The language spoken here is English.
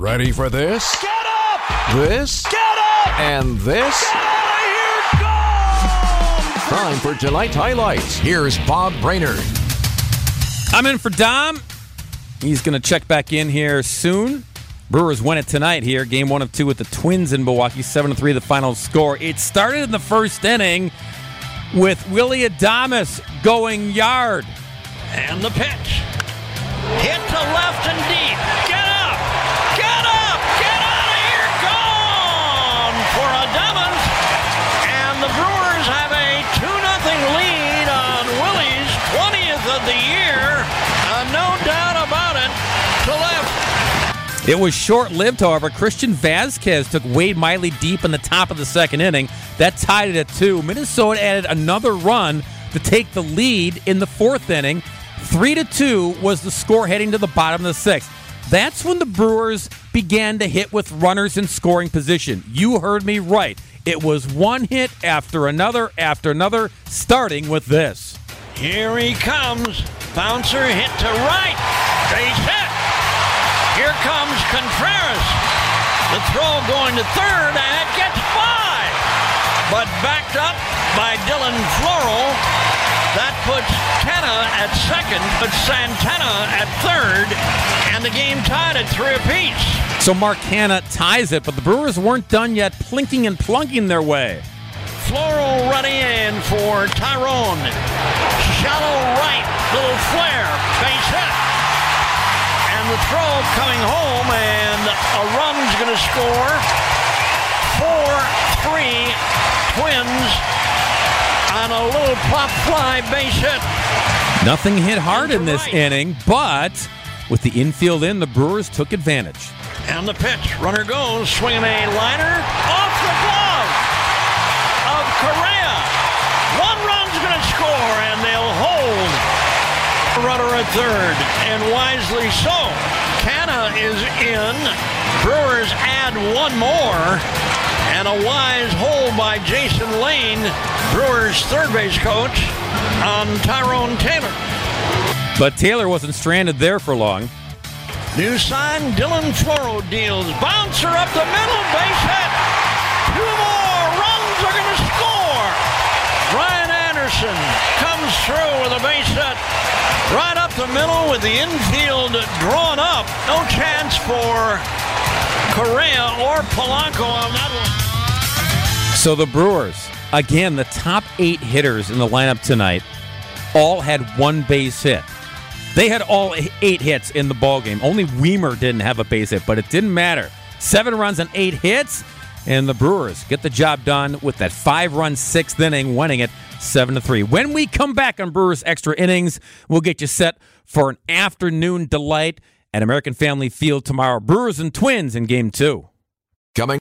Ready for this? Get up! This? Get up! And this? Get out of here! Gone! Time for tonight's highlights. Here's Bob Brainerd. I'm in for Dom. He's going to check back in here soon. Brewers win it tonight here. Game one of two with the Twins in Milwaukee. 7 3 the final score. It started in the first inning with Willy Adames going yard. And the pitch. Hit to left and deep. Get! Get It was short lived, however. Christian Vázquez took Wade Miley deep in the top of the second inning. That tied it at two. Minnesota added another run to take the lead in the fourth inning. Three to two was the score heading to the bottom of the sixth. That's when the Brewers began to hit with runners in scoring position. You heard me right. It was one hit after another after another, starting with this. Here he comes. Bouncer hit to right. Base hit. Contreras. The throw going to third, and it gets by. But backed up by Dylan Floro. That puts Canha at second, but Santana at third, and the game tied at three apiece. So Mark Canha ties it, but the Brewers weren't done yet, plinking and plunking their way. Floro running in for Tyrone. Shallow right, little flare, base hit. And the throw coming home, score. 4 3 Twins on a little pop fly base hit. Nothing hit hard in this Right. inning, but with the infield in, the Brewers took advantage. And the pitch. Runner goes, swinging a liner off the glove of Correa. One run's going to score, and they'll hold. Runner at third, and wisely so. Canha is in. Add one more, and a wise hold by Jason Lane, Brewers third base coach, on Tyrone Taylor. But Taylor wasn't stranded there for long. New sign, Dylan Floro deals. Bouncer up the middle, base hit. Two more runs are going to score. Brian Anderson comes through with a base hit. Right up the middle with the infield drawn up. No chance for Correa or Polanco on that one. So the Brewers, again, the top eight hitters in the lineup tonight, all had one base hit. They had all eight hits in the ballgame. Only Wiemer didn't have a base hit, but it didn't matter. Seven runs and eight hits, and the Brewers get the job done with that five-run sixth inning, winning it seven to three. When we come back on Brewers extra innings, we'll get you set for an afternoon delight at American Family Field tomorrow. Brewers and Twins in Game Two. Coming